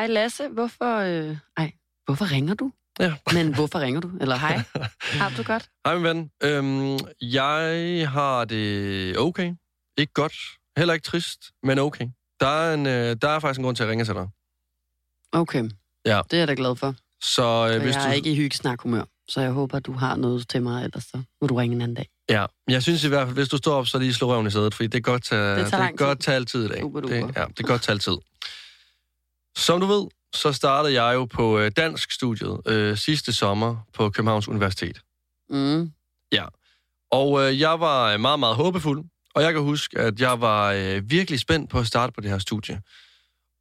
Hej Lasse, hvorfor... Øh... Ej, hvorfor ringer du? Ja. Men hvorfor ringer du? Eller hej, har du godt? Hej, min ven. Øhm, jeg har det okay. Ikke godt. Heller ikke trist, men okay. Der er, en, øh, der er faktisk en grund til at ringe til dig. Okay, Ja. det er jeg da glad for. Så øh, For hvis jeg du... er ikke i hyggesnak-humør, så jeg håber, du har noget til mig, ellers så må du ringe en anden dag. Ja, jeg synes i hvert fald, hvis du står op, så lige slå røven i sædet, fordi det kan godt tage, Det tager det kan lang godt tage altid i dag. Det, ja, det kan godt tage altid. Som du ved, så startede jeg jo på øh, dansk studiet øh, sidste sommer på Københavns Universitet. Mm. Og øh, jeg var øh, meget, meget håbefuld. Og jeg kan huske, at jeg var øh, virkelig spændt på at starte på det her studie.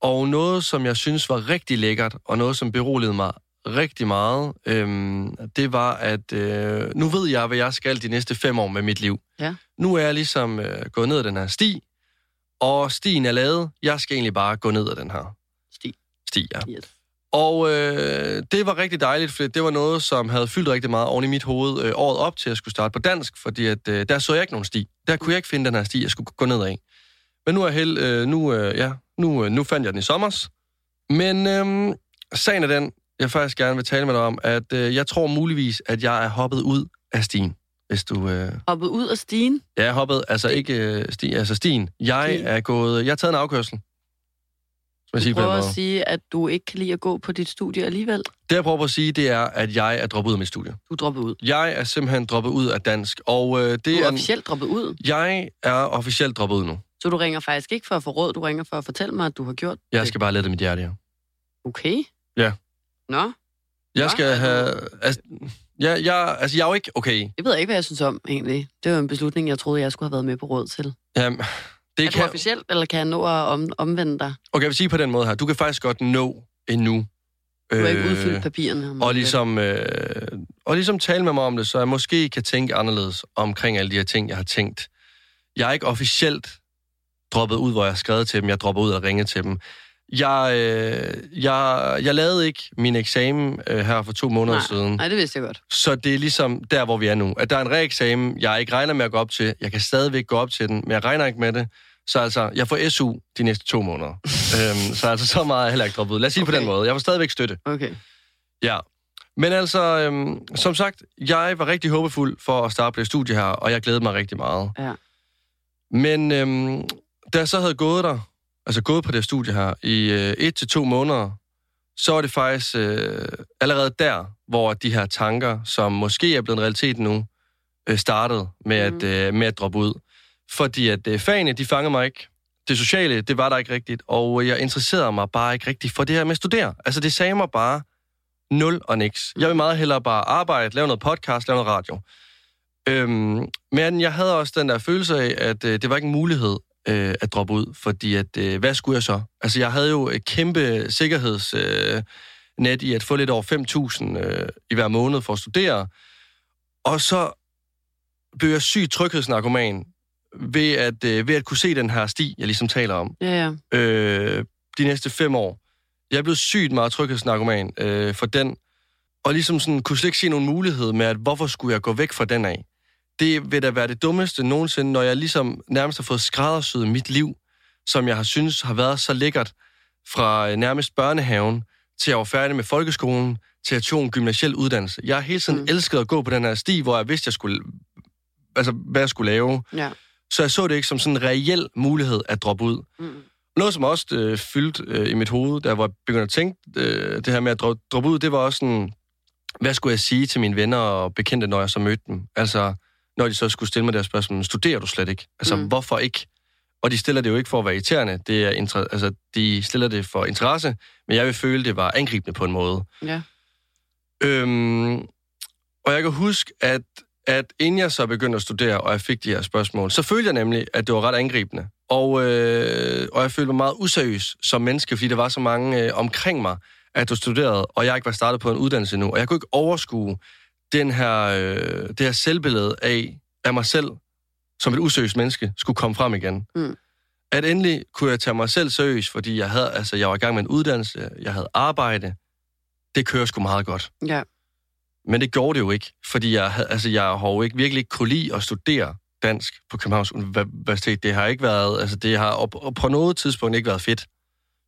Og noget, som jeg synes var rigtig lækkert, og noget, som beroligede mig rigtig meget, øhm, det var, at øh, nu ved jeg, hvad jeg skal de næste fem år med mit liv. Ja. Nu er jeg ligesom øh, gået ned ad den her sti, og stien er lavet. Jeg skal egentlig bare gå ned ad den her Sti. sti ja. Yes. Og øh, det var rigtig dejligt, for det var noget, som havde fyldt rigtig meget oven i mit hoved øh, året op til, at jeg skulle starte på dansk, fordi at, øh, der så jeg ikke nogen sti. Der kunne jeg ikke finde den her sti, jeg skulle gå ned af. Men nu er held, øh, nu, øh, ja, nu, øh, nu fandt jeg den i sommers. Men øh, sagen er den, jeg faktisk gerne vil tale med dig om, at øh, jeg tror muligvis, at jeg er hoppet ud af stien. Hvis du... Øh, Hoppet ud af stigen. jeg er hoppet, altså ikke øh, sti, altså stien. Jeg Stien. er gået... Jeg har taget en afkørsel. Som jeg Du prøver at sige, at du ikke kan lide at gå på dit studie alligevel. Det, jeg prøver at sige, det er, at jeg er droppet ud af mit studie. Du er droppet ud. Jeg er simpelthen droppet ud af dansk, og øh, det Du er er... officielt droppet ud. Jeg er officielt droppet ud nu. Så du ringer faktisk ikke for at få råd, du ringer for at fortælle mig, at du har gjort Jeg det. skal bare lette mit hjerte her. Okay. Ja. Nå, Jeg Hva? skal have... Altså, jeg, jeg, altså, jeg er jo ikke... Okay. det ved jeg ikke, hvad jeg synes om, egentlig. Det var en beslutning, jeg troede, jeg skulle have været med på råd til. Jamen, det er kan... du officielt, eller kan jeg nå at om, omvende dig? Okay, jeg vil sige på den måde her. Du kan faktisk godt nå endnu. Du har ikke udfyldt papirerne. og ligesom, øh, og ligesom tale med mig om det, så jeg måske kan tænke anderledes omkring alle de her ting, jeg har tænkt. Jeg er ikke officielt droppet ud, hvor jeg har skrevet til dem. Jeg dropper ud og ringer til dem. Jeg, øh, jeg, jeg lavede ikke min eksamen øh, her for to måneder Nej. siden. Nej, det vidste jeg godt. Så det er ligesom der, hvor vi er nu. At der er en reeksamen, jeg ikke regner med at gå op til. Jeg kan stadigvæk gå op til den, men jeg regner ikke med det. Så altså, jeg får SU de næste to måneder. øhm, så altså, så meget er jeg heller ikke droppet ud. Lad os sige okay. på den måde. Jeg får stadigvæk støtte. Okay. Ja. Men altså, øhm, som sagt, jeg var rigtig håbefuld for at starte på det studie her, og jeg glædede mig rigtig meget. Ja. Men øhm, da jeg så havde gået der, altså gået på det studie her, i øh, et til to måneder, så var det faktisk øh, allerede der, hvor de her tanker, som måske er blevet en realitet nu, øh, startede med, Mhm. at, øh, med at droppe ud. Fordi at øh, fagene, de fangede mig ikke. Det sociale, det var der ikke rigtigt, og øh, jeg interesserede mig bare ikke rigtigt for det her med at studere. Altså, det sagde mig bare nul og niks. Jeg vil meget hellere bare arbejde, lave noget podcast, lave noget radio. Øhm, men jeg havde også den der følelse af, at øh, det var ikke en mulighed øh, at droppe ud, fordi at, øh, hvad skulle jeg så? Altså, jeg havde jo et kæmpe sikkerhedsnet øh, net i at få lidt over 5.000 øh, i hver måned for at studere, og så blev jeg syg tryghedsnarkoman ved at, øh, ved at kunne se den her sti, jeg ligesom taler om, Ja, ja. øh, de næste fem år. Jeg er blevet sygt meget tryghedsnarkoman øh, for den, og ligesom sådan, kunne slet ikke se nogen mulighed med, at hvorfor skulle jeg gå væk fra den af. Det vil da være det dummeste nogensinde, når jeg ligesom nærmest har fået skræddersyet mit liv, som jeg har synes har været så lækkert, fra øh, nærmest børnehaven, til jeg var færdig med folkeskolen, til at tog en gymnasiel uddannelse. Jeg har hele tiden mm. elsket at gå på den her sti, hvor jeg vidste, jeg skulle, altså, hvad jeg skulle lave. ja. Så jeg så det ikke som sådan en reel mulighed at droppe ud. Mm. Noget, som også øh, fyldte øh, i mit hoved, hvor jeg begyndte at tænke øh, det her med at droppe, droppe ud, det var også sådan, hvad skulle jeg sige til mine venner og bekendte, når jeg så mødte dem? Altså, når de så skulle stille mig det her spørgsmål, studerer du slet ikke? Altså, mm. hvorfor ikke? Og de stiller det jo ikke for at være irriterende, det er inter- altså, de stiller det for interesse, men jeg vil føle, det var angribende på en måde. Ja. Øhm, og jeg kan huske, at, at inden jeg så begyndte at studere, og jeg fik de her spørgsmål, så følte jeg nemlig, at det var ret angribende. Og, øh, og jeg følte mig meget useriøs som menneske, fordi der var så mange øh, omkring mig, at du studerede, og jeg ikke var startet på en uddannelse nu. Og jeg kunne ikke overskue den her, øh, det her selvbillede af, af mig selv, som et useriøst menneske, skulle komme frem igen. Mm. At endelig kunne jeg tage mig selv seriøst, fordi jeg, havde, altså, jeg var i gang med en uddannelse, jeg havde arbejde. Det kører sgu meget godt. Ja. Men det gjorde det jo ikke, fordi jeg, havde- altså, jeg har jo ikke, virkelig ikke kunne lide at studere dansk på Københavns Universitet. Det har ikke været, altså det har op, op på noget tidspunkt ikke været fedt,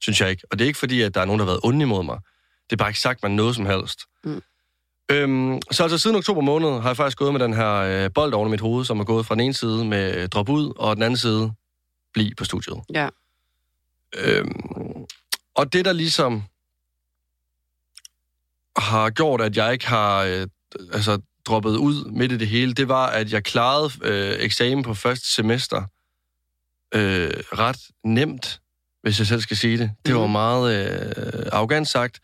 synes jeg ikke. Og det er ikke fordi, at der er nogen, der har været onde imod mig. Det er bare ikke sagt mig noget som helst. Mm. Øhm, så altså siden oktober måned har jeg faktisk gået med den her øh, bold over mit hoved, som er gået fra den ene side med øh, drop ud, og den anden side bliv på studiet. Ja. Øhm, og det, der ligesom har gjort, at jeg ikke har øh, altså, droppet ud midt i det hele, det var, at jeg klarede øh, eksamen på første semester øh, ret nemt, hvis jeg selv skal sige det. Det var Mhm. meget øh, arrogant sagt,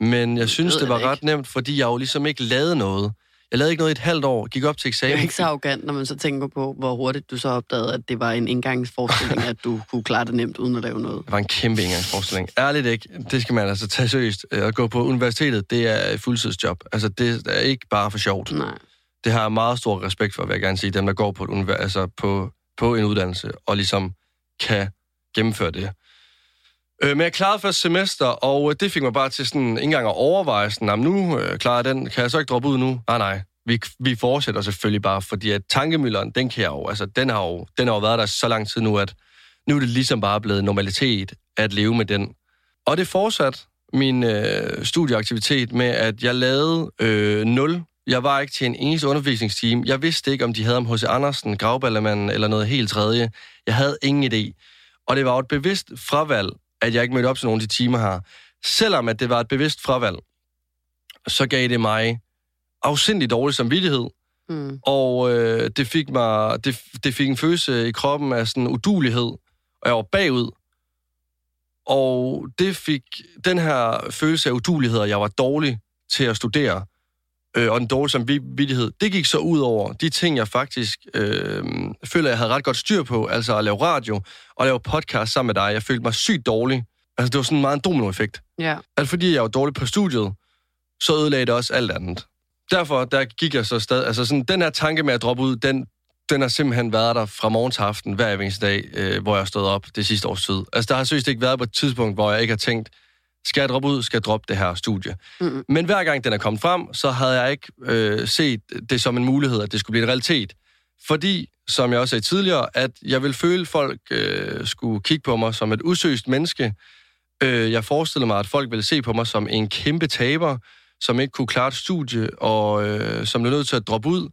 men jeg synes, det var ret nemt, fordi jeg jo ligesom ikke lavede noget. Jeg lavede ikke noget i et halvt år, gik op til Det eksamen. er ikke så arrogant, når man så tænker på, hvor hurtigt du så opdagede, at det var en indgangsforestilling, at du kunne klare det nemt uden at lave noget. Det var en kæmpe indgangsforestilling. Ærligt ikke. Det skal man altså tage seriøst. Øh, At gå på universitetet, det er et fuldtidsjob. Altså, det er ikke bare for sjovt. Nej. Det har jeg meget stor respekt for, vil jeg gerne sige. Dem, der går på, et univers, altså på, på en uddannelse og ligesom kan gennemføre det. Øh, men jeg klarede første semester, og øh, det fik mig bare til sådan ikke engang at overveje, sådan, nu øh, klarer jeg den. Kan jeg så ikke droppe ud nu? Nej, nej. Vi, vi fortsætter selvfølgelig bare, fordi at tankemølleren, den kan jeg jo, altså den har jo, den har jo været der så lang tid nu, at nu er det ligesom bare blevet normalitet at leve med den. Og det fortsat min øh, studieaktivitet med, at jeg lavede øh, 0. Jeg var ikke til en eneste undervisningsteam. Jeg vidste ikke, om de havde om H.C. Andersen, Gravballermanden eller noget helt tredje. Jeg havde ingen idé. Og det var jo et bevidst fravalg, at jeg ikke mødte op til nogle af de timer her. Selvom at det var et bevidst fravalg, så gav det mig afsindig dårlig samvittighed, Mm. og øh, det, fik mig, det, det fik en følelse i kroppen af sådan udulighed, og jeg var bagud. Og det fik den her følelse af udulighed, at jeg var dårlig til at studere, øh, og den dårlige samvittighed, det gik så ud over de ting, jeg faktisk øh, føler, jeg havde ret godt styr på, altså at lave radio og lave podcast sammen med dig. Jeg følte mig sygt dårlig. Altså, det var sådan meget en dominoeffekt. Ja. At fordi jeg var dårlig på studiet, så ødelagde det også alt andet. Derfor, der gik jeg så stadig... Altså sådan, den her tanke med at droppe ud, den, den har simpelthen været der fra morgen til aften, hver eneste dag, øh, hvor jeg stået op det sidste års tid. Altså, der har seriøst ikke været på et tidspunkt, hvor jeg ikke har tænkt, skal jeg droppe ud, skal jeg droppe det her studie. Mm. Men hver gang den er kommet frem, så havde jeg ikke øh, set det som en mulighed, at det skulle blive en realitet. Fordi, som jeg også sagde tidligere, at jeg vil føle, at folk øh, skulle kigge på mig som et usøst menneske. Øh, jeg forestillede mig, at folk ville se på mig som en kæmpe taber, som ikke kunne klare et studie, og øh, som blev nødt til at droppe ud.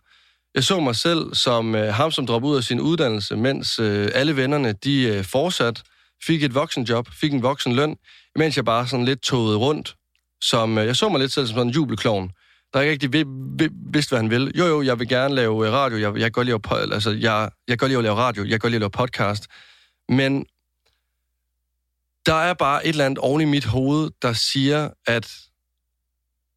Jeg så mig selv som øh, ham, som droppede ud af sin uddannelse, mens øh, alle vennerne, de øh, fortsat fik et voksenjob, fik en voksen løn, mens jeg bare sådan lidt togede rundt. Som, øh, jeg så mig lidt selv som sådan en jubelklovn, der ikke rigtig vid, vid, vidste, hvad han ville. Jo, jo, jeg vil gerne lave øh, radio, jeg, jeg kan godt lide at, altså, jeg, jeg godt lide at lave radio, jeg kan godt lide at lave podcast, men der er bare et eller andet oven i mit hoved, der siger, at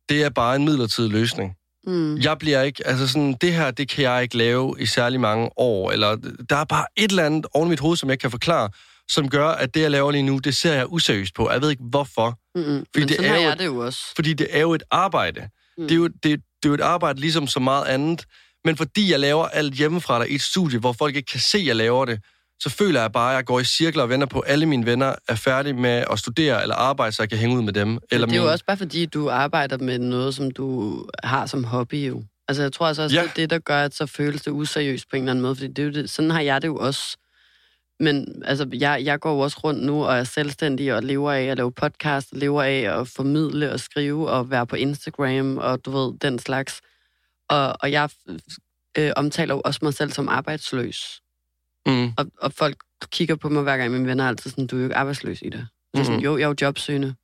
det er bare en midlertidig løsning. Mm. Jeg bliver ikke, altså sådan, det her, det kan jeg ikke lave i særlig mange år, eller der er bare et eller andet oven i mit hoved, som jeg ikke kan forklare, som gør, at det, jeg laver lige nu, det ser jeg useriøst på. Jeg ved ikke, hvorfor. Mm-hmm. Men det er jo et- det jo også. Fordi det er jo et arbejde. Mm. Det, er jo, det, det er jo et arbejde ligesom så meget andet. Men fordi jeg laver alt hjemmefra der i et studie, hvor folk ikke kan se, at jeg laver det, så føler jeg bare, at jeg går i cirkler og venter på, at alle mine venner er færdige med at studere eller arbejde, så jeg kan hænge ud med dem. Eller det er jo min... også bare fordi, du arbejder med noget, som du har som hobby jo. Altså jeg tror altså også, ja. det er det, der gør, at så føles det useriøst på en eller anden måde. Fordi det er jo det, sådan har jeg det jo også. Men altså, jeg, jeg går jo også rundt nu og er selvstændig og lever af at lave podcast, og lever af at formidle og skrive og være på Instagram og du ved, den slags. Og, og jeg øh, omtaler jo også mig selv som arbejdsløs. Mm. Og, og folk kigger på mig hver gang, mine venner er altid sådan, du er jo ikke arbejdsløs i det. Så mm-hmm. sådan, Mhm. jo, jeg er jo jobsøgende.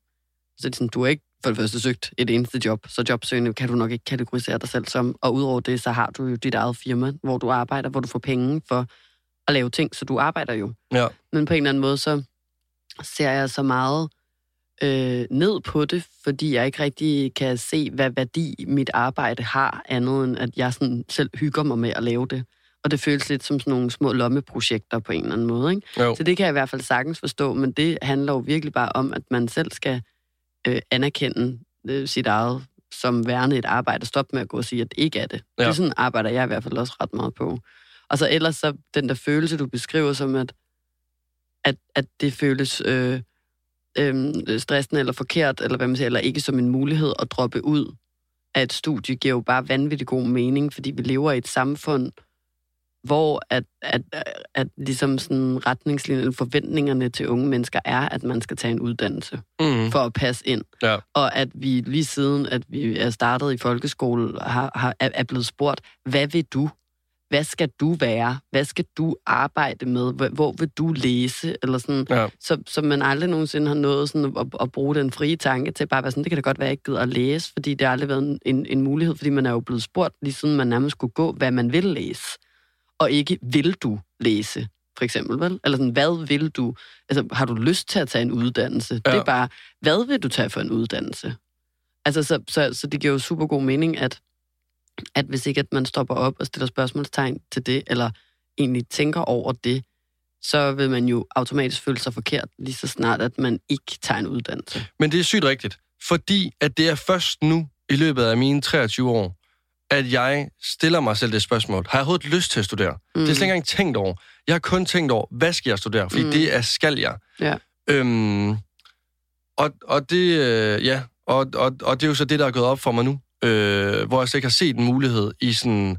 Så det er sådan, du har ikke for det første søgt et eneste job, så jobsøgende kan du nok ikke kategorisere dig selv som. Og udover det, så har du jo dit eget firma, hvor du arbejder, hvor du får penge for at lave ting, så du arbejder jo. Ja. Men på en eller anden måde, så ser jeg så meget øh, ned på det, fordi jeg ikke rigtig kan se, hvad værdi mit arbejde har, andet end at jeg sådan selv hygger mig med at lave det. Og det føles lidt som sådan nogle små lommeprojekter på en eller anden måde. Ikke? Jo. Så det kan jeg i hvert fald sagtens forstå, men det handler jo virkelig bare om, at man selv skal øh, anerkende øh, sit eget som værende et arbejde. Stop med at gå og sige, at det ikke er det. Ja. Det er sådan arbejder jeg i hvert fald også ret meget på. Og så ellers så den der følelse, du beskriver som, at, at, at det føles øh, øh, stressende eller forkert, eller hvad man siger, eller ikke som en mulighed at droppe ud af et studie, giver jo bare vanvittig god mening, fordi vi lever i et samfund, hvor at, at, at ligesom sådan retningslinjerne, forventningerne til unge mennesker er, at man skal tage en uddannelse Mm. for at passe ind. Ja. Og at vi lige siden, at vi er startet i folkeskole, har, har, er blevet spurgt, hvad vil du? Hvad skal du være? Hvad skal du arbejde med? Hvor, vil du læse? Eller sådan, Ja. så, så man aldrig nogensinde har nået sådan at, at bruge den frie tanke til bare at være sådan, det kan da godt være, at jeg ikke gider at læse, fordi det har aldrig været en, en, mulighed, fordi man er jo blevet spurgt, lige siden man nærmest skulle gå, hvad man vil læse. Og ikke, vil du læse? For eksempel, vel? Eller sådan, hvad vil du? Altså, har du lyst til at tage en uddannelse? Ja. Det er bare, hvad vil du tage for en uddannelse? Altså, så, så, så det giver jo super god mening, at, at hvis ikke at man stopper op og stiller spørgsmålstegn til det, eller egentlig tænker over det, så vil man jo automatisk føle sig forkert, lige så snart, at man ikke tager en uddannelse. Men det er sygt rigtigt, fordi at det er først nu, i løbet af mine 23 år, at jeg stiller mig selv det spørgsmål. Har jeg overhovedet lyst til at studere? Mm. Det er slet ikke engang tænkt over. Jeg har kun tænkt over, hvad skal jeg studere? Fordi Mm. mm. det er skal jeg. Ja. Øhm, og, og det, øh, ja, og, og, og det er jo så det, der er gået op for mig nu, øh, hvor jeg slet ikke har set en mulighed i sådan,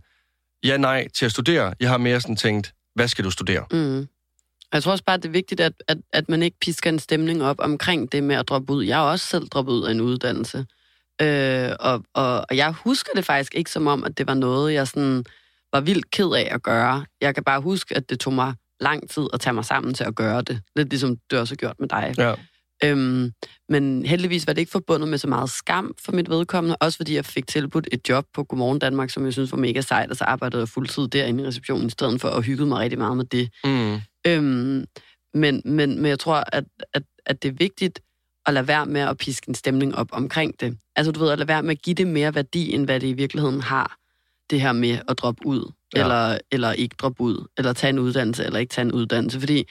ja, nej, til at studere. Jeg har mere sådan tænkt, hvad skal du studere? Mm. Jeg tror også bare, det er vigtigt, at, at, at man ikke pisker en stemning op omkring det med at droppe ud. Jeg har også selv droppet ud af en uddannelse. Øh, og, og, og jeg husker det faktisk ikke som om, at det var noget, jeg sådan var vildt ked af at gøre. Jeg kan bare huske, at det tog mig lang tid at tage mig sammen til at gøre det. Lidt ligesom det også har gjort med dig. Ja. Øhm, men heldigvis var det ikke forbundet med så meget skam for mit vedkommende, også fordi jeg fik tilbudt et job på Godmorgen Danmark, som jeg synes var mega sejt, og så arbejdede jeg fuldtid derinde i receptionen i stedet for, og hyggede mig rigtig meget med det. Mm. Øhm, men, men, men jeg tror, at, at, at det er vigtigt at lade være med at piske en stemning op omkring det. Altså du ved, at lade være med at give det mere værdi, end hvad det i virkeligheden har. Det her med at droppe ud, Ja. ja. eller, eller ikke droppe ud, eller tage en uddannelse, eller ikke tage en uddannelse. Fordi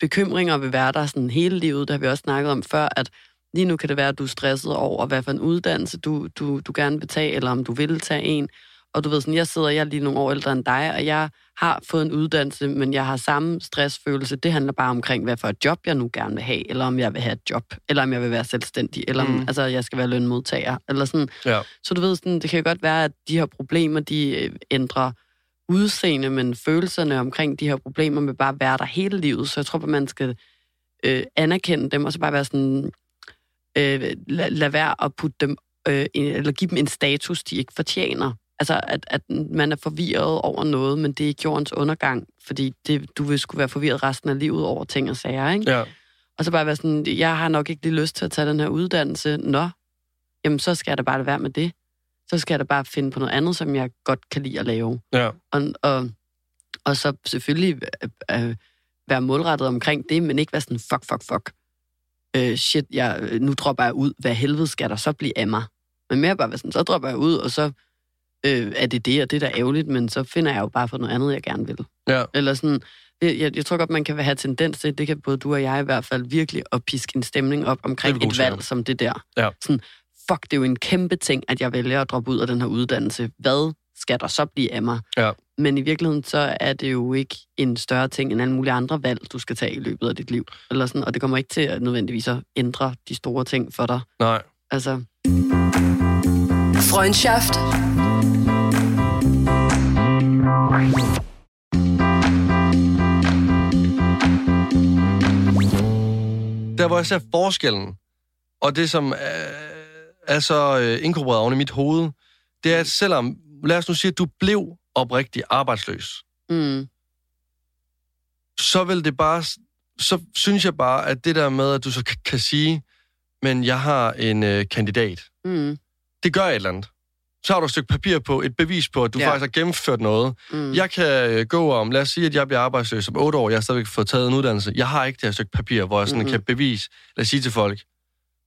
bekymringer vil være der sådan hele livet, det har vi også snakket om før, at lige nu kan det være, at du er stresset over, hvad for en uddannelse du, du, du gerne vil tage, eller om du vil tage en. Og du ved sådan, jeg sidder, jeg er lige nogle år ældre end dig, og jeg har fået en uddannelse, men jeg har samme stressfølelse. Det handler bare omkring, hvad for et job jeg nu gerne vil have, eller om jeg vil have et job, eller om jeg vil være selvstændig, eller om Mm. mm. altså, jeg skal være lønmodtager, eller sådan. Ja. Så du ved, sådan, det kan godt være, at de her problemer, de øh, ændrer udseende, men følelserne omkring de her problemer vil bare være der hele livet. Så jeg tror, at man skal øh, anerkende dem, og så bare være sådan, øh, lad, lad være at putte dem, øh, en, eller give dem en status, de ikke fortjener. Altså, at, at man er forvirret over noget, men det er ikke jordens undergang, fordi det, du vil skulle være forvirret resten af livet over ting og sager, ikke? Ja. Og så bare være sådan, jeg har nok ikke lige lyst til at tage den her uddannelse. Nå, jamen så skal jeg da bare lade være med det. Så skal jeg da bare finde på noget andet, som jeg godt kan lide at lave. Ja. Og, og, og så selvfølgelig øh, øh, være målrettet omkring det, men ikke være sådan, fuck, fuck, fuck. Øh, shit, jeg, nu dropper jeg ud. Hvad helvede skal der så blive af mig? Men mere bare være sådan, så dropper jeg ud, og så øh, er det det, og det er da ærgerligt, men så finder jeg jo bare for noget andet, jeg gerne vil. Ja. Eller sådan, det, jeg, jeg tror godt, man kan have tendens til, det kan både du og jeg i hvert fald virkelig, at piske en stemning op omkring et valg som det der. Ja. Sådan, fuck, det er jo en kæmpe ting, at jeg vælger at droppe ud af den her uddannelse. Hvad skal der så blive af mig? Ja. Men i virkeligheden, så er det jo ikke en større ting end alle mulige andre valg, du skal tage i løbet af dit liv. Eller sådan, og det kommer ikke til at nødvendigvis at ændre de store ting for dig. Nej. Altså, Freundschaft. Der, hvor jeg ser forskellen, og det, som er, er så øh, inkorporeret oven i mit hoved, det er, at selvom, lad os nu sige, at du blev oprigtig arbejdsløs, mm, så vil det bare, så synes jeg bare, at det der med, at du så kan sige, men jeg har en øh, kandidat, mm, det gør et eller andet. Så har du et stykke papir på, et bevis på, at du ja. Faktisk har gennemført noget. mm, Jeg kan øh, gå om, lad os sige, at jeg bliver arbejdsløs om otte år, jeg har stadigvæk fået taget en uddannelse. Jeg har ikke det her stykke papir, hvor jeg sådan Mhm. kan bevise, lad os sige til folk,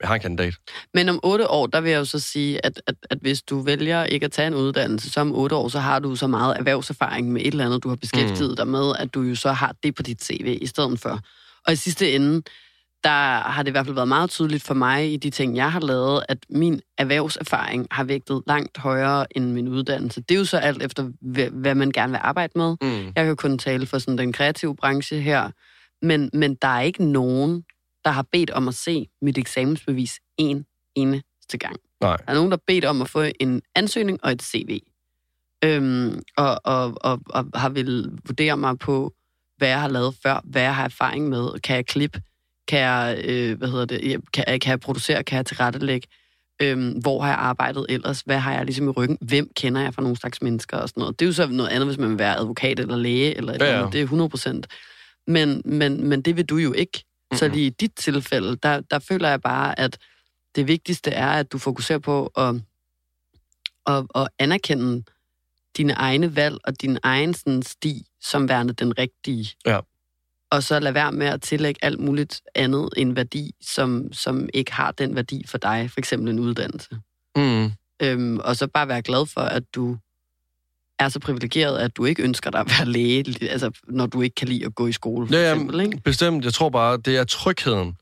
jeg har en kandidat. Men om otte år, der vil jeg jo så sige, at, at, at hvis du vælger ikke at tage en uddannelse, så om otte år, så har du så meget erhvervserfaring med et eller andet, du har beskæftiget mm. dig med, at du jo så har det på dit CV i stedet for. Og i sidste ende, der har det i hvert fald været meget tydeligt for mig i de ting, jeg har lavet, at min erhvervserfaring har vægtet langt højere end min uddannelse. Det er jo så alt efter, hva- hvad man gerne vil arbejde med. Mm. Jeg kan jo kun tale for sådan den kreative branche her, men, men der er ikke nogen, der har bedt om at se mit eksamensbevis en eneste gang. Nej. Der er nogen, der har bedt om at få en ansøgning og et CV. øhm, og, og, og, og har vil vurdere mig på, hvad jeg har lavet før, hvad jeg har erfaring med, kan jeg klippe, kan jeg, øh, hvad hedder det, kan, kan jeg producere, kan jeg tilrettelægge, øhm, hvor har jeg arbejdet ellers, hvad har jeg ligesom i ryggen, hvem kender jeg fra nogle slags mennesker og sådan noget. Det er jo så noget andet, hvis man vil være advokat eller læge, eller et Ja, ja, andet, det er 100 procent. Men, men, men det vil du jo ikke. Så lige i dit tilfælde, der, der føler jeg bare, at det vigtigste er, at du fokuserer på at, at, at anerkende dine egne valg og din egen sådan, sti som værende den rigtige. Ja. Og så lad være med at tillægge alt muligt andet en værdi, som, som ikke har den værdi for dig, for eksempel en uddannelse. Mm. Øhm, og så bare være glad for, at du er så privilegeret, at du ikke ønsker dig at være læge, altså når du ikke kan lide at gå i skole, for Ja, eksempel. Ikke? Bestemt. Jeg tror bare, det er trygheden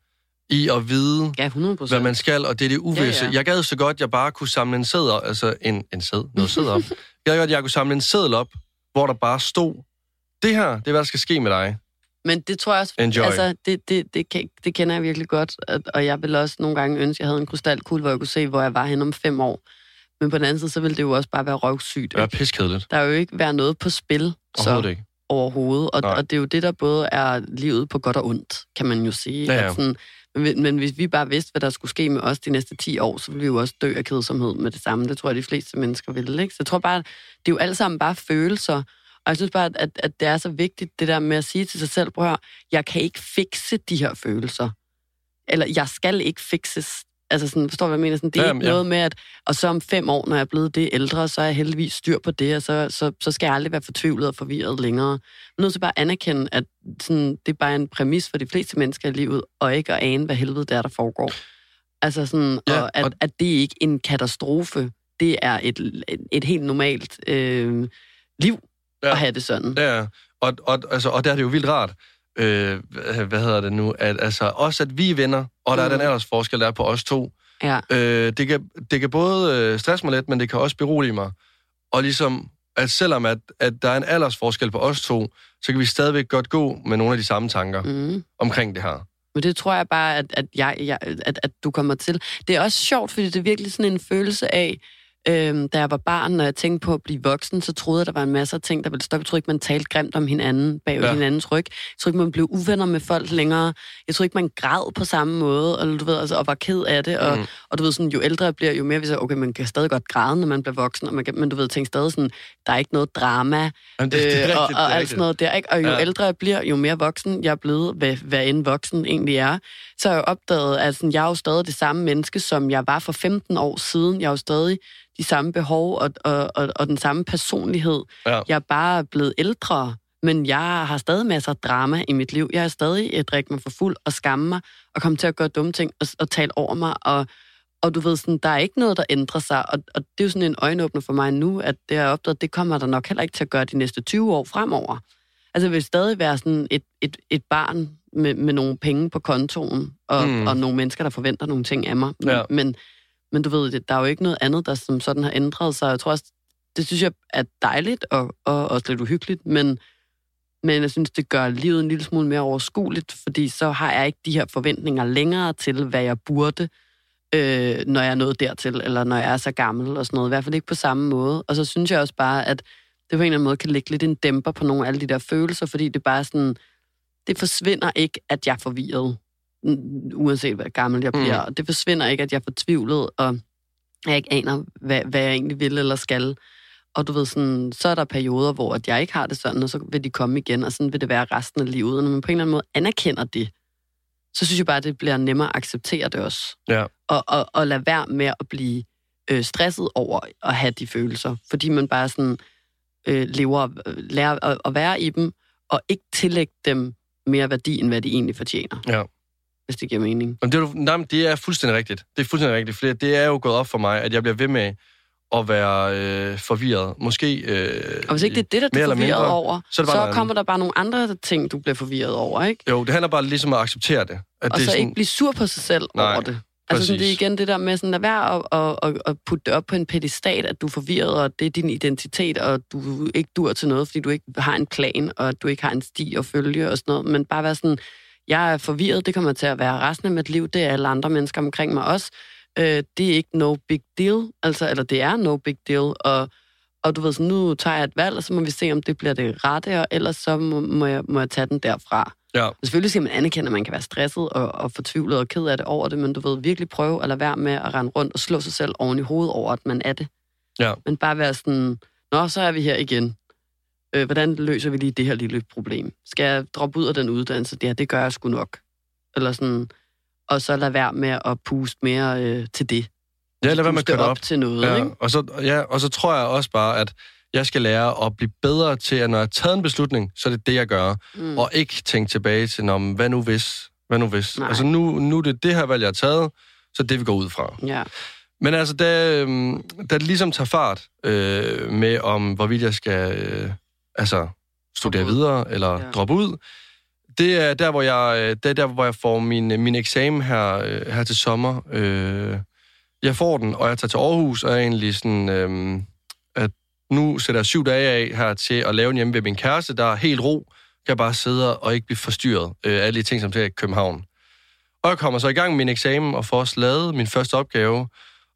i at vide, Ja, 100 procent. hvad man skal, og det er det uvisse. Ja, ja. Jeg gad så godt, jeg bare kunne samle en sæd op, altså en, en sæd, noget sæd op. jeg gad godt, jeg kunne samle en sædel op, hvor der bare stod, det her, det er, hvad der skal ske med dig. Men det tror jeg også, Enjoy. altså, det, det, det, kan, det kender jeg virkelig godt, og jeg vil også nogle gange ønske, at jeg havde en krystalkugle, hvor jeg kunne se, hvor jeg var henne om fem år. Men på den anden side, så ville det jo også bare være røvsygt. Det er piskedeligt. Der er jo ikke være noget på spil så Overhovedet ikke. overhovedet, og, Nej. og det er jo det, der både er livet på godt og ondt, kan man jo sige. Ja, ja. At sådan, men, men hvis vi bare vidste, hvad der skulle ske med os de næste 10 år, så ville vi jo også dø af kedsomhed med det samme. Det tror jeg, de fleste mennesker vil. Ikke? Så jeg tror bare, det er jo alt sammen bare følelser. Og jeg synes bare, at, at det er så vigtigt, det der med at sige til sig selv, prøv at høre, jeg kan ikke fikse de her følelser. Eller jeg skal ikke fikses. Altså sådan, forstår du, hvad jeg mener? Sådan, det er Jamen, ikke ja. noget med, at og så om fem år, når jeg er blevet det ældre, så er jeg heldigvis styr på det, og så, så, så skal jeg aldrig være fortvivlet og forvirret længere. Jeg er til bare anerkende, at sådan, det er bare en præmis for de fleste mennesker i livet, og ikke at ane, hvad helvede det er, der foregår. Altså sådan, Ja, og at, og- at det ikke er en katastrofe. Det er et, et, et helt normalt øh, liv ja. at have det sådan. Ja, og, og, altså, og der er det jo vildt rart, øh, hvad- hedder det nu, at altså, også at vi er venner, og der mm. er Mm. den aldersforskel, der er på os to. Ja. Øh, det, kan, det kan både øh, stresse mig lidt, men det kan også berolige mig. Og ligesom, at selvom at, at der er en aldersforskel på os to, så kan vi stadigvæk godt gå med nogle af de samme tanker mm. Mm. omkring det her. Men det tror jeg bare, at, at, jeg, jeg, at, at du kommer til. Det er også sjovt, fordi det er virkelig sådan en følelse af, øhm, da jeg var barn, når jeg tænkte på at blive voksen, så troede jeg, der var en masse af ting, der ville stoppe. Jeg troede ikke, man talte grimt om hinanden bag Ja. hinandens ryg. Jeg troede ikke, man blev uvenner med folk længere. Jeg troede ikke, man græd på samme måde, eller du ved, altså, og var ked af det. Og, Mm. og du ved, sådan, jo ældre jeg bliver, jo mere vi så, okay, man kan stadig godt græde, når man bliver voksen, og man kan, men du ved, tænke stadig sådan, der er ikke noget drama, Jamen, det, det er rigtigt, øh, og, det og alt sådan noget der, ikke? Og jo Ja. ja. ældre jeg bliver, jo mere voksen jeg er blevet, hvad, hvad end voksen egentlig er, så har jeg jo opdaget, at sådan, jeg er jo stadig det samme menneske, som jeg var for 15 år siden. Jeg er jo stadig de samme behov og, og, og, og den samme personlighed. Ja. Jeg er bare blevet ældre, men jeg har stadig masser af drama i mit liv. Jeg er stadig at drikke mig for fuld og skamme mig og komme til at gøre dumme ting og, og tale over mig. Og, og du ved, sådan, der er ikke noget, der ændrer sig. Og, og det er jo sådan en øjenåbner for mig nu, at det har jeg opdaget, det kommer der nok heller ikke til at gøre de næste 20 år fremover. Altså, jeg vil stadig være sådan et, et, et barn med, med nogle penge på kontoen, og, Mm. og nogle mennesker, der forventer nogle ting af mig. Ja. Men, men du ved, det, der er jo ikke noget andet, der som sådan har ændret sig. Jeg tror også, det synes jeg er dejligt og, og også lidt uhyggeligt, men, men jeg synes, det gør livet en lille smule mere overskueligt, fordi så har jeg ikke de her forventninger længere til, hvad jeg burde, øh, når jeg er nået dertil, eller når jeg er så gammel og sådan noget. I hvert fald ikke på samme måde. Og så synes jeg også bare, at det på en eller anden måde kan lægge lidt en dæmper på nogle af alle de der følelser, fordi det bare er sådan, det forsvinder ikke, at jeg er forvirret, uanset hvad gammel jeg bliver. Mm. Det forsvinder ikke, at jeg er fortvivlet, og jeg ikke aner, hvad, hvad jeg egentlig vil eller skal. Og du ved, sådan, så er der perioder, hvor at jeg ikke har det sådan, og så vil de komme igen, og sådan vil det være resten af livet. Og når man på en eller anden måde anerkender det, så synes jeg bare, at det bliver nemmere at acceptere det også. Ja. Og, og, og lade være med at blive øh, stresset over at have de følelser. Fordi man bare sådan øh, lever, øh, lærer at, at være i dem, og ikke tillægge dem mere værdi, end hvad de egentlig fortjener. Ja. Hvis det giver mening. Men det, er, nej, men det er fuldstændig rigtigt. Det er fuldstændig rigtigt, for det er jo gået op for mig, at jeg bliver ved med at være øh, forvirret. Måske... Øh, Og hvis ikke det er det, der du er forvirret mindre, over, så så noget kommer der bare nogle andre ting, du bliver forvirret over, ikke? Jo, det handler bare ligesom at acceptere det. At Og det så er ikke blive sur på sig selv Nej, over det. Altså sådan, det er igen det der med sådan, at være at, at, at, at putte det op på en pedestal, at du er forvirret, og det er din identitet, og du ikke dur til noget, fordi du ikke har en plan, og du ikke har en sti at følge og sådan noget. Men bare være sådan, jeg er forvirret, det kommer til at være resten af mit liv, det er alle andre mennesker omkring mig også. Øh, det er ikke no big deal, altså, eller det er no big deal, og, Og du ved, så nu tager jeg et valg, og så må vi se, om det bliver det rette, og ellers så må, må, jeg, må jeg tage den derfra. Ja. Og selvfølgelig skal man anerkende, at man kan være stresset og, og fortvivlet og ked af det over det, men du ved, virkelig prøve at lade være med at rende rundt og slå sig selv oven i hovedet over, at man er det. Ja. Men bare være sådan, nå, så er vi her igen. Øh, hvordan løser vi lige det her lille problem? Skal jeg droppe ud af den uddannelse? Ja, det gør jeg sgu nok. Eller sådan, og så lade være med at puste mere øh, til det. Ja, lad være med at køre op, op. til noget, Ja, ikke? og så, ja, og så tror jeg også bare, at jeg skal lære at blive bedre til, at når jeg har taget en beslutning, så er det det, jeg gør. Mm. Og ikke tænke tilbage til, Nå, hvad nu hvis? Hvad nu hvis? Nej. Altså nu, nu er det det her valg, jeg har taget, så er det, vi går ud fra. Ja. Men altså, da, øhm, da det ligesom tager fart øh, med, om hvorvidt jeg skal øh, altså, studere Droppe ud. videre eller Ja. ja. droppe ud, det er der, hvor jeg, øh, det er der, hvor jeg får min, min eksamen her, øh, her til sommer. Øh, jeg får den, og jeg tager til Aarhus, og er egentlig sådan, øhm, at nu sætter jeg syv dage af her til at lave en hjemme ved min kæreste, der er helt ro, kan jeg bare sidde og ikke blive forstyrret øh, alle de ting, som sker i København. Og jeg kommer så i gang med min eksamen og får også lavet min første opgave.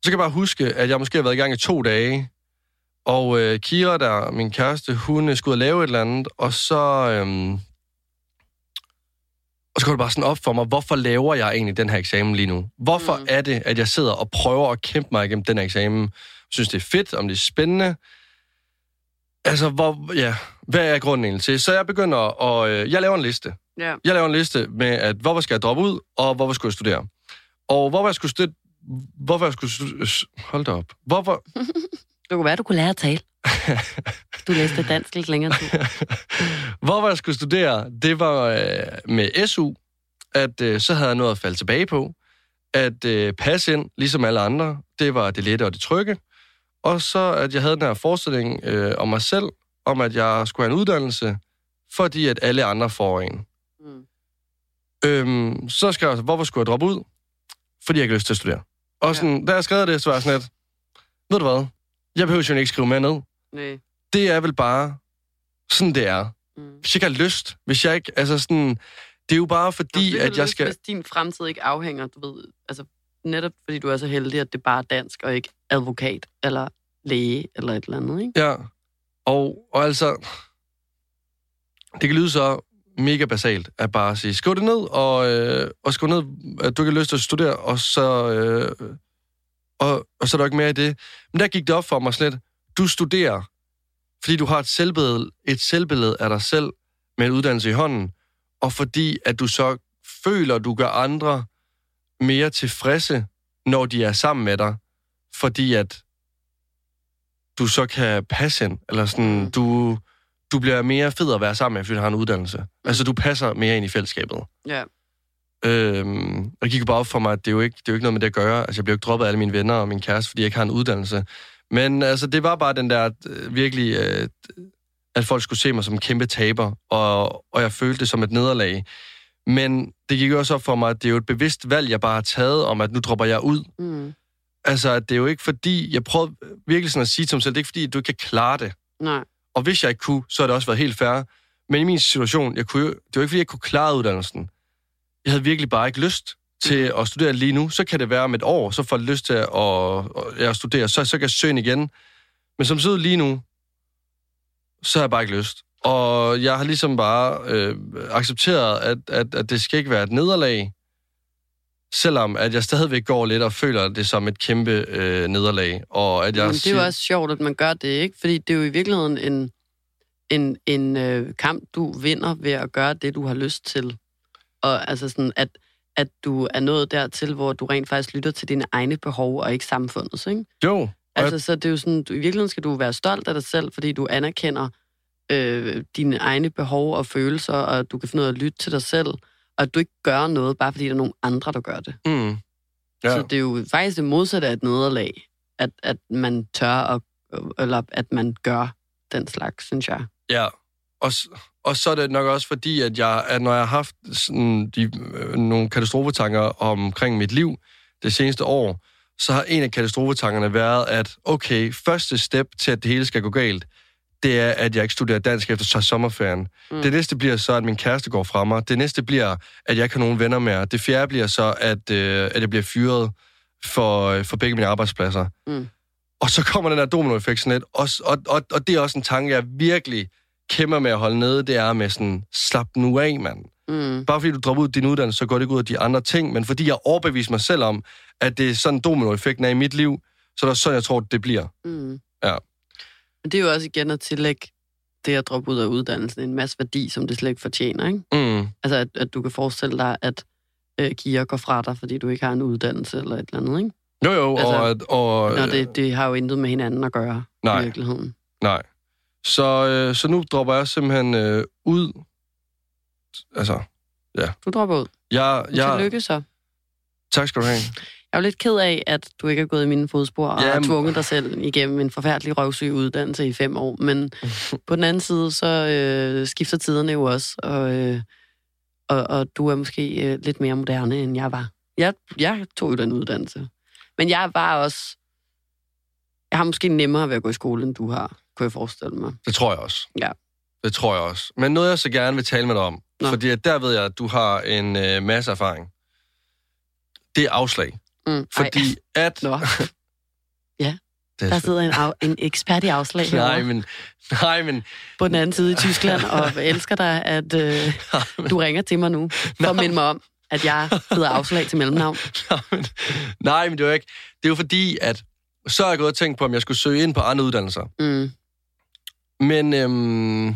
Så kan jeg bare huske, at jeg måske har været i gang i to dage, og øh, Kira, der min kæreste, hun øh, skulle lave et eller andet, og så... Øhm, og så går det bare sådan op for mig, hvorfor laver jeg egentlig den her eksamen lige nu? Hvorfor Mm. er det, at jeg sidder og prøver at kæmpe mig igennem den her eksamen? Synes det er fedt, om det er spændende? Altså, hvor, ja, hvad er grunden egentlig til? Så jeg begynder at... Øh, jeg laver en liste. ja. Jeg laver en liste med, at hvorfor skal jeg droppe ud, og hvorfor skulle jeg studere. Og hvorfor jeg skulle studere... Hvorfor jeg skulle. Hold da op. Hvorfor... Det kunne være, du kunne lære at tale. Du læste dansk lidt længere tid. hvorfor jeg skulle studere, det var øh, med SU, at øh, så havde jeg noget at falde tilbage på. At øh, passe ind, ligesom alle andre, det var det lette og det trygge. Og så, at jeg havde den her forestilling øh, om mig selv, om at jeg skulle have en uddannelse, fordi at alle andre får en. Mm. Øhm, så skal jeg, hvorfor skulle jeg droppe ud? Fordi jeg ikke lyst til at studere. Og sådan, ja. da jeg skrev det, så var jeg sådan lidt, ved du hvad, jeg behøver jo ikke skrive med ned. Nej. Det er vel bare sådan, det er. Mm. Hvis jeg ikke har lyst, hvis jeg ikke, altså sådan, det er jo bare fordi, Nå, at vel jeg lyst, skal... Hvis din fremtid ikke afhænger, du ved, altså netop fordi du er så heldig, at det bare er dansk, og ikke advokat, eller læge, eller et eller andet, ikke? Ja, og, og altså, det kan lyde så mega basalt, at bare sige, skriv det ned, og, øh, og skriv ned, at du ikke har lyst til at studere, og så, øh, og, og så er der ikke mere i det. Men der gik det op for mig slet, du studerer, fordi du har et selvbillede, et selvbillede af dig selv med en uddannelse i hånden, og fordi at du så føler, du gør andre mere tilfredse, når de er sammen med dig, fordi at du så kan passe ind, eller sådan, Mm. du, du bliver mere fed at være sammen med, fordi du har en uddannelse. Mm. Altså, du passer mere ind i fællesskabet. Ja. Øhm, og det gik bare op for mig, at det er, jo ikke, det er jo ikke noget med det at gøre. Altså, jeg bliver jo ikke droppet af alle mine venner og min kæreste, fordi jeg ikke har en uddannelse. Men altså, det var bare den der øh, virkelig, øh, at folk skulle se mig som en kæmpe taber, og, og jeg følte det som et nederlag. Men det gik også op for mig, at det er jo et bevidst valg, jeg bare har taget om, at nu dropper jeg ud. Mm. Altså, at det er jo ikke fordi, jeg prøvede virkelig sådan at sige til mig selv, det er ikke fordi, du ikke kan klare det. Nej. Og hvis jeg ikke kunne, så har det også været helt fair. Men i min situation, jeg kunne, det var ikke fordi, jeg kunne klare uddannelsen. Jeg havde virkelig bare ikke lyst til at studere lige nu. Så kan det være om et år, så får jeg lyst til at, at, at studere, så, så kan jeg søge igen. Men som sidder lige nu, så har jeg bare ikke lyst. Og jeg har ligesom bare øh, accepteret, at, at, at det skal ikke være et nederlag, selvom at jeg stadigvæk går lidt og føler det som et kæmpe øh, nederlag. Og at jeg Men det er jo også sjovt, at man gør det, ikke? Fordi det er jo i virkeligheden en, en, en øh, kamp, du vinder ved at gøre det, du har lyst til. Og altså sådan, at, at du er nået dertil, hvor du rent faktisk lytter til dine egne behov, og ikke samfundets, ikke? Jo, Altså, så det er jo sådan, du, i virkeligheden skal du være stolt af dig selv, fordi du anerkender øh, dine egne behov og følelser, og du kan finde ud af at lytte til dig selv, og at du ikke gør noget, bare fordi der er nogen andre, der gør det. Mm. Ja. Så det er jo faktisk det modsatte af et nederlag, at, at man tør, at, eller at man gør den slags, synes jeg. ja. Og, og så er det nok også fordi, at, jeg, at når jeg har haft sådan de, øh, nogle katastrofetanker omkring mit liv det seneste år, så har en af katastrofetankerne været, at okay, første step til, at det hele skal gå galt, det er, at jeg ikke studerer dansk efter sommerferien. Mm. Mm. Det næste bliver så, at min kæreste går fra mig. Det næste bliver, at jeg ikke har nogen venner mere. Det fjerde bliver så, at, øh, at jeg bliver fyret for, øh, for begge mine arbejdspladser. Mm. Og så kommer den der dominoeffekt sådan lidt. Og, og, og, og det er også en tanke, jeg virkelig kæmper med at holde nede, det er med sådan, slap nu af, mand. Mm. Bare fordi du dropper ud din uddannelse, så går det ikke ud af de andre ting, men fordi jeg overbeviser mig selv om, at det er sådan dominoeffekten er i mit liv, så er det sådan, jeg tror, det bliver. Mm. Ja. Men det er jo også igen at tillægge det at droppe ud af uddannelsen en masse værdi, som det slet ikke fortjener, ikke? Mm. Altså, at, at du kan forestille dig, at øh, Kia går fra dig, fordi du ikke har en uddannelse eller et eller andet, ikke? Jo, jo, Altså, og... og Nå, det, det har jo intet med hinanden at gøre nej. i virkeligheden. Nej. Så, øh, så nu dropper jeg simpelthen øh, ud. Altså, Du dropper ud. jeg... Ja. jeg Tillykke så. tak skal du have. Jeg er jo lidt ked af, at du ikke er gået i mine fodspor og har Jamen. tvunget dig selv igennem en forfærdelig røvsyg uddannelse i fem år. Men på den anden side, så øh, skifter tiderne jo også, og, øh, og, og du er måske øh, lidt mere moderne, end jeg var. Jeg, jeg tog jo den uddannelse. Men jeg var også... Jeg har måske nemmere ved at gå i skole, end du har, kunne jeg forestille mig. Det tror jeg også. Ja. Det tror jeg også. Men noget, jeg så gerne vil tale med dig om, Nå. fordi der ved jeg, at du har en øh, masse erfaring. Det er afslag. Mm. Fordi at... Nå, Det er der sidder en, af, en ekspert i afslag Nej, herovre men... Nej, men... på den anden side i Tyskland, og elsker dig, at øh, du ringer til mig nu, for at minde mig om, at jeg hedder afslag til mellemnavn. Nej, men, nej, men det er jo ikke... Det er jo fordi, at så har jeg gået og tænkt på, om jeg skulle søge ind på andre uddannelser. Mm. Men øhm,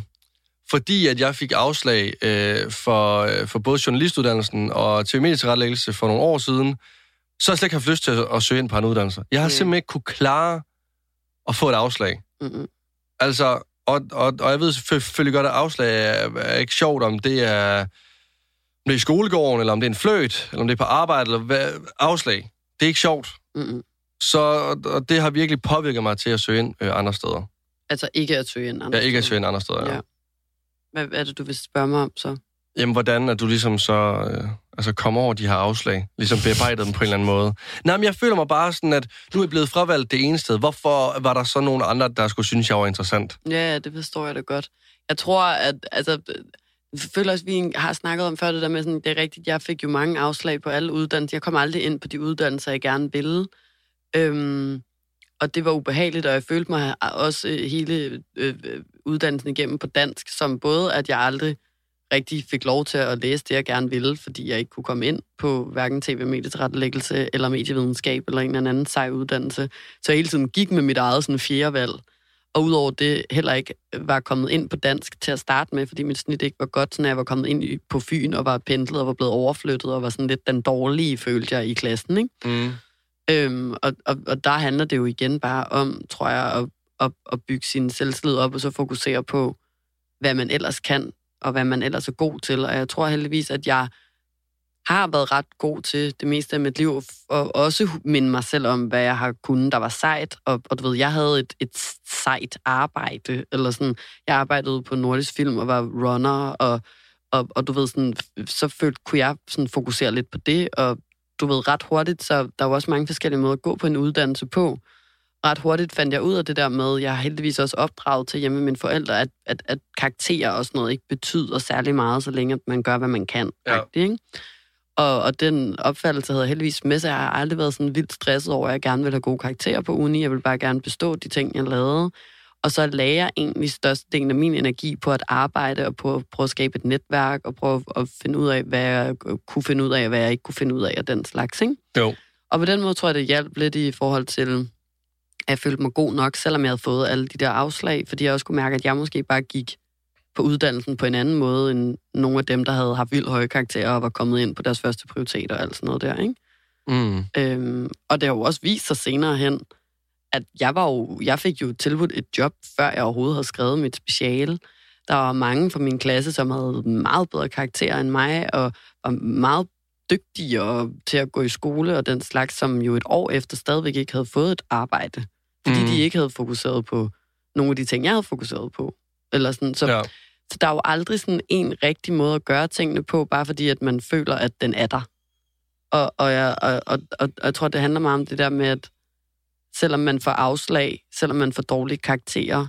fordi at jeg fik afslag øh, for, øh, for både journalistuddannelsen og tv-medietilrettelæggelse for nogle år siden, så har jeg slet ikke haft lyst til at, at søge ind på andre uddannelser. Jeg har Mm. simpelthen ikke kunne klare at få et afslag. Mm-mm. Altså, og, og, og jeg ved selvfølgelig godt, at afslag er, er ikke sjovt, om det er, om det er i skolegården, eller om det er en fløjt, eller om det er på arbejde, eller hvad, afslag. Det er ikke sjovt. Mm-mm. Så og, og det har virkelig påvirket mig til at søge ind øh, andre steder. Altså ikke at søge ind. andre Jeg ikke at søge ind andre steder, ja. Ja. Hvad, er det, du vil spørge mig om så? Jamen, hvordan er du ligesom så... Øh, altså, kommer over de her afslag? Ligesom bearbejdet dem på en eller anden måde? Nej, men jeg føler mig bare sådan, at nu er jeg blevet fravalgt det ene sted. Hvorfor var der så nogle andre, der skulle synes, jeg var interessant? Ja, ja, det forstår jeg da godt. Jeg tror, at altså, jeg føler også, at vi har snakket om før det der med, sådan, det er rigtigt, jeg fik jo mange afslag på alle uddannelser. Jeg kom aldrig ind på de uddannelser, jeg gerne ville. Øhm, og det var ubehageligt, og jeg følte mig også øh, hele øh, øh, uddannelsen igennem på dansk, som både, at jeg aldrig rigtig fik lov til at læse det, jeg gerne ville, fordi jeg ikke kunne komme ind på hverken tv-medietilrettelæggelse eller medievidenskab eller en eller anden sej uddannelse. Så jeg hele tiden gik med mit eget sådan, fjerde valg. Og udover det heller ikke øh, var kommet ind på dansk til at starte med, fordi mit snit ikke var godt, så jeg var kommet ind på Fyn og var pendlet og var blevet overflyttet og var sådan lidt den dårlige, følte jeg, i klassen. Ikke? Mm. Øhm, og, og, og der handler det jo igen bare om, tror jeg, at, at, at bygge sin selvtillid op og så fokusere på, hvad man ellers kan, og hvad man ellers er god til. Og jeg tror heldigvis, at jeg har været ret god til det meste af mit liv, og også minde mig selv om, hvad jeg har kunnet, der var sejt. Og, og du ved, jeg havde et, et sejt arbejde, eller sådan, jeg arbejdede på Nordisk Film og var runner, og, og, og du ved, sådan, så følte, kunne jeg sådan fokusere lidt på det, og du ved, ret hurtigt, så der er jo også mange forskellige måder at gå på en uddannelse på. Ret hurtigt fandt jeg ud af det der med, jeg har heldigvis også opdraget til hjemme med mine forældre, at, at, at karakterer og sådan noget ikke betyder særlig meget, så længe man gør, hvad man kan. Ja. Ja. Ikke? Og, og den opfattelse havde jeg heldigvis med sig. Jeg har aldrig været sådan vildt stresset over, at jeg gerne vil have gode karakterer på uni. Jeg vil bare gerne bestå de ting, jeg lavede. Og så lagde jeg egentlig størstedelen af min energi på at arbejde og på at prøve at skabe et netværk og prøve at finde ud af, hvad jeg kunne finde ud af, hvad jeg ikke kunne finde ud af, og den slags, ikke? Jo. Og på den måde tror jeg, det hjalp lidt i forhold til, at jeg følte mig god nok, selvom jeg havde fået alle de der afslag, fordi jeg også kunne mærke, at jeg måske bare gik på uddannelsen på en anden måde, end nogle af dem, der havde haft vildt høje karakterer og var kommet ind på deres første prioriteter og alt sådan noget der, ikke? Mm. Øhm, og det har jo også vist sig senere hen, at jeg, var jo, jeg fik jo tilbudt et job, før jeg overhovedet havde skrevet mit speciale. Der var mange fra min klasse, som havde meget bedre karakterer end mig, og var meget dygtigere til at gå i skole og den slags, som jo et år efter stadigvæk ikke havde fået et arbejde. Fordi mm. de ikke havde fokuseret på nogle af de ting, jeg havde fokuseret på. Eller sådan. Så, Ja. så der er jo aldrig sådan en rigtig måde at gøre tingene på, bare fordi at man føler, at den er der. Og, og, jeg, og, og, og, og jeg tror, det handler meget om det der med, at selvom man får afslag, selvom man får dårlige karakterer,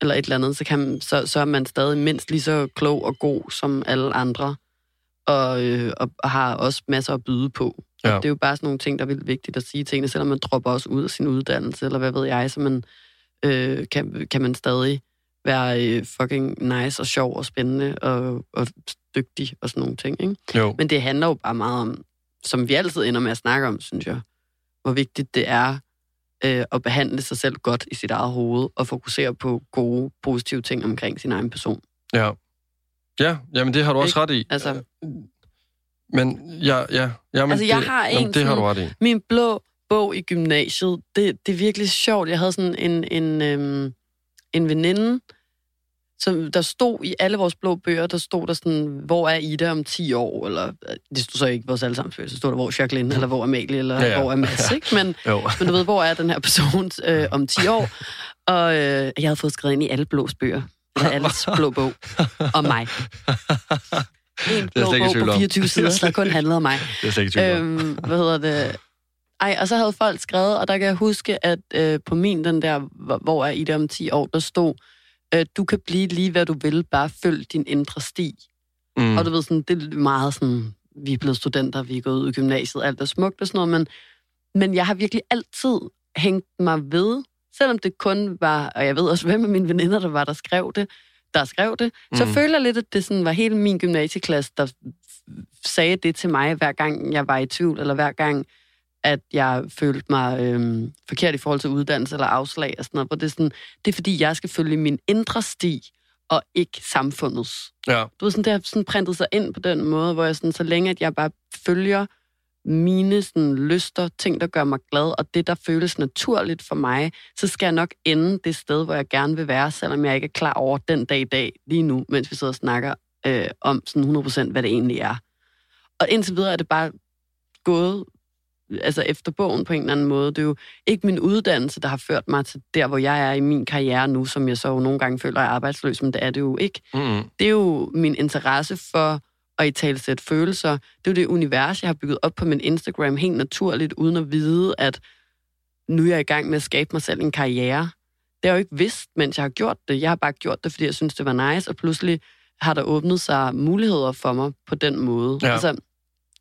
eller et eller andet, så, kan man, så, så er man stadig mindst lige så klog og god som alle andre, og, øh, og, og har også masser at byde på. Ja. Ja. Det er jo bare sådan nogle ting, der er vildt vigtigt at sige tingene, selvom man dropper også ud af sin uddannelse, eller hvad ved jeg, så man, øh, kan, kan man stadig være øh, fucking nice og sjov og spændende og, og dygtig og sådan nogle ting. Ikke? Jo. Men det handler jo bare meget om, som vi altid ender med at snakke om, synes jeg, hvor vigtigt det er øh, at behandle sig selv godt i sit eget hoved og fokusere på gode, positive ting omkring sin egen person. Ja. Ja, jamen det har du også ret i. Altså- Men ja, ja. Jamen, Altså, jeg det, har en jamen, det har du ret i. Min blå bog i gymnasiet, det, det er virkelig sjovt. Jeg havde sådan en, en, øhm, en veninde, som der stod i alle vores blå bøger, der stod der sådan, hvor er Ida om 10 år? Eller, øh, det stod så ikke vores allesammens bøger, så stod der, hvor er Jacqueline, eller hvor er Amalie, eller Ja, ja, hvor er Mads, ikke? Men, men du ved, hvor er den her person øh, om 10 år? Og øh, jeg havde fået skrevet ind i alle blås bøger. Eller alles blå bog. Om mig. En blå bog på om. 24 sider, der kun handlede om mig. Det er ikke. Øhm, hvad hedder det? Ej, og så havde folk skrevet, og der kan jeg huske, at øh, på min, den der, hvor- er I der om 10 år, der stod, øh, du kan blive lige, hvad du vil, bare følg din indre sti. Mm. Og du ved, sådan, det er meget sådan, vi er blevet studenter, vi er gået ud i gymnasiet, alt er smukt og sådan noget, men, men jeg har virkelig altid hængt mig ved, selvom det kun var, og jeg ved også, hvem af mine veninder, der var, der skrev det, der skrev det, mm. så føler jeg lidt, at det sådan var hele min gymnasieklasse, der sagde det til mig, hver gang jeg var i tvivl, eller hver gang, at jeg følte mig øhm, forkert i forhold til uddannelse eller afslag og sådan noget. Hvor det, er sådan, det er fordi, jeg skal følge min indre sti, og ikke samfundets. Ja. Du ved, sådan, det har sådan printet sig ind på den måde, hvor jeg sådan, så længe at jeg bare følger mine sådan, lyster, ting, der gør mig glad, og det, der føles naturligt for mig, så skal jeg nok ende det sted, hvor jeg gerne vil være, selvom jeg ikke er klar over den dag i dag, lige nu, mens vi sidder og snakker øh, om sådan 100% hvad det egentlig er. Og indtil videre er det bare gået altså efter bogen på en eller anden måde. Det er jo ikke min uddannelse, der har ført mig til der, hvor jeg er i min karriere nu, som jeg så jo nogle gange føler er arbejdsløs, men det er det jo ikke Mm-hmm. det er jo min interesse for at i talsætte følelser. Det er jo det univers, jeg har bygget op på min Instagram helt naturligt, uden at vide, at nu er jeg i gang med at skabe mig selv en karriere. Det har jeg jo ikke vidst, mens jeg har gjort det. Jeg har bare gjort det, fordi jeg synes, det var nice, og pludselig har der åbnet sig muligheder for mig på den måde. Ja. Altså,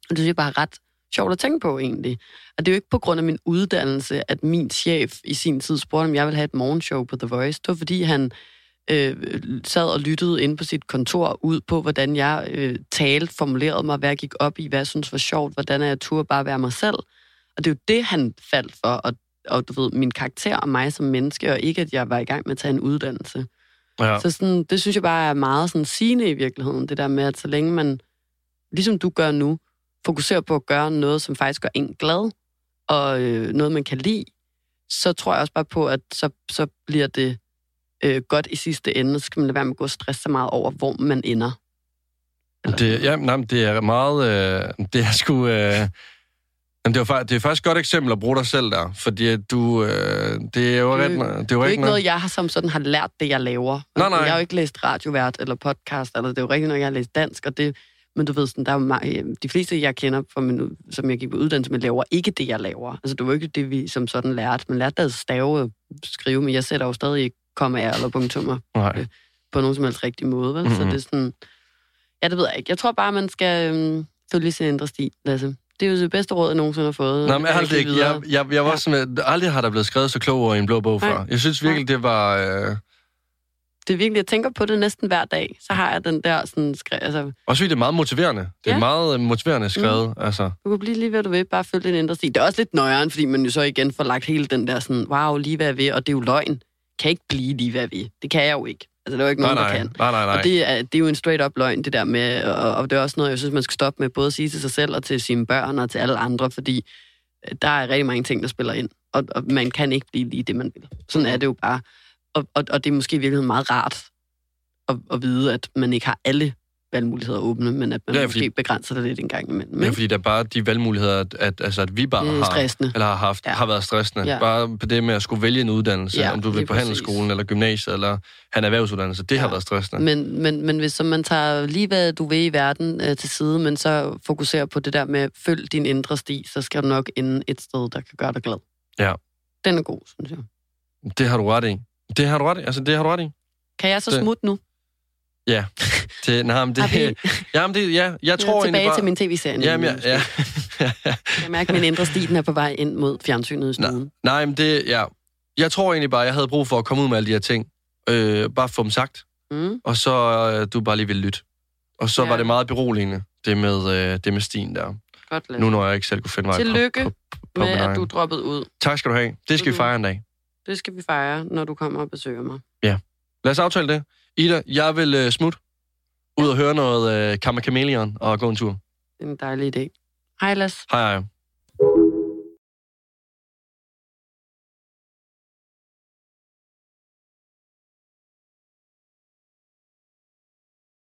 det synes jeg bare er ret sjovt at tænke på, egentlig. Og det er jo ikke på grund af min uddannelse, at min chef i sin tid spurgte, om jeg ville have et morgenshow på The Voice. Det var, fordi han øh, sad og lyttede inde på sit kontor ud på, hvordan jeg øh, talte, formulerede mig, hvad jeg gik op i, hvad jeg synes var sjovt, hvordan jeg turde bare være mig selv. Og det er jo det, han faldt for, og, og du ved, min karakter og mig som menneske, og ikke, at jeg var i gang med at tage en uddannelse. Ja. Så sådan, det synes jeg bare er meget sådan sigende i virkeligheden, det der med, at så længe man, ligesom du gør nu, fokuserer på at gøre noget, som faktisk gør en glad, og øh, noget, man kan lide, så tror jeg også bare på, at så, så bliver det øh, godt i sidste ende, så skal man lade være med at gå og stresse så meget over, hvor man ender. Eller Det, ja, nej, det er meget... Øh, det er sgu... Øh, jamen, det, er, fa- det er faktisk et godt eksempel at bruge dig selv der, fordi du... Øh, det er jo Det ret... Det er jo det er ikke noget, jeg har som sådan har lært det, jeg laver. Nej, nej. Jeg har jo ikke læst radiovært eller podcast, eller det er jo rigtig nok, jeg har læst dansk, og det, men du ved, sådan, der er meget, de fleste, jeg kender, fra min, som jeg gik på uddannelse med, laver ikke det, jeg laver. Altså, det var ikke det, vi som sådan lærte. Man lærte at stave skrive, men jeg sætter jo stadig ikke kommaer eller punktummer Nej. på nogen som helst rigtig måde, vel? Mm-hmm. Så Mhm. det er sådan... Ja, det ved jeg ikke. Jeg tror bare, man skal øhm, følge sin indre stil, Lasse. Det er jo det bedste råd, jeg nogensinde har fået. Nej, men Jeg aldrig. Jeg, videre. jeg, jeg var Ja. sådan, aldrig har der blevet skrevet så klog over i en blå bog Nej. før. Jeg synes virkelig, det var... Øh, Det er virkelig, jeg tænker på det næsten hver dag. Så har jeg den der sådan... Skre, altså, også fordi det er meget motiverende. Det er Ja. meget øh, motiverende skrevet, mm. altså. du kan blive lige hvad du vil, bare følge din indre stil. Det er også lidt nøjeren, fordi man jo så igen får lagt hele den der sådan, wow, lige hvad jeg vil, og det er jo løgn. Kan ikke blive lige hvad jeg vil. Det kan jeg jo ikke. Altså, det er jo ikke Nej, nogen, nej, der kan. nej, nej, nej. Og det er, det er jo en straight-up løgn, det der med, og, og det er også noget, jeg synes, man skal stoppe med, både at sige til sig selv og til sine børn og til alle andre, fordi øh, der er rigtig mange ting, der spiller ind, og, og man kan ikke blive lige det, man vil. Sådan er det jo bare. Og, og, og det er måske i virkeligheden meget rart at, at vide, at man ikke har alle valgmuligheder åbne, men at man Ja, ja, fordi- måske begrænser det lidt en gang imellem. Ja, ikke? fordi der er bare de valgmuligheder, at, at, altså, at vi bare har, stressende. eller har haft, ja. Ja. har været stressende. Ja. Ja. Bare på det med at skulle vælge en uddannelse, ja, Ja, om du vil på præcis. handelsskolen, eller gymnasiet, eller have en erhvervsuddannelse. Det ja. har Ja. været stressende. Men, men, men hvis så man tager lige hvad du vil i verden øh, til side, men så fokuserer på det der med, følg din indre sti, så skal du nok ende et sted, der kan gøre dig glad. Ja. Den er god, synes jeg. Det har du ret i. Det har du ret i. Altså, det har du ret i. Kan jeg så Det- smutte nu? Ja. Det, nej, men det, vi- jamen det, ja, jeg tror tilbage egentlig bare... til min tv-serie. Jamen, ja, ja. Jeg mærker, at min indre sti den er på vej ind mod fjernsynet i stuen. Nej, men det, ja. Jeg tror egentlig bare, jeg havde brug for at komme ud med alle de her ting. Øh, bare få dem sagt. Mm. Og så øh, du bare lige vil lytte. Og så Ja. var det meget beroligende, det med, øh, det med stien der. Godt. Nu når jeg ikke selv kunne finde vej Tillykke på, på, på med, at du droppet ud. Tak skal du have. Det skal vi Mhm. fejre en dag. Det skal vi fejre, når du kommer og besøger mig. Lad os aftale det. Ida, jeg vil øh, smutte ud og høre noget øh, Kammer Chameleon og gå en tur. Det er en dejlig idé. Hej, Lasse. Hej, hej.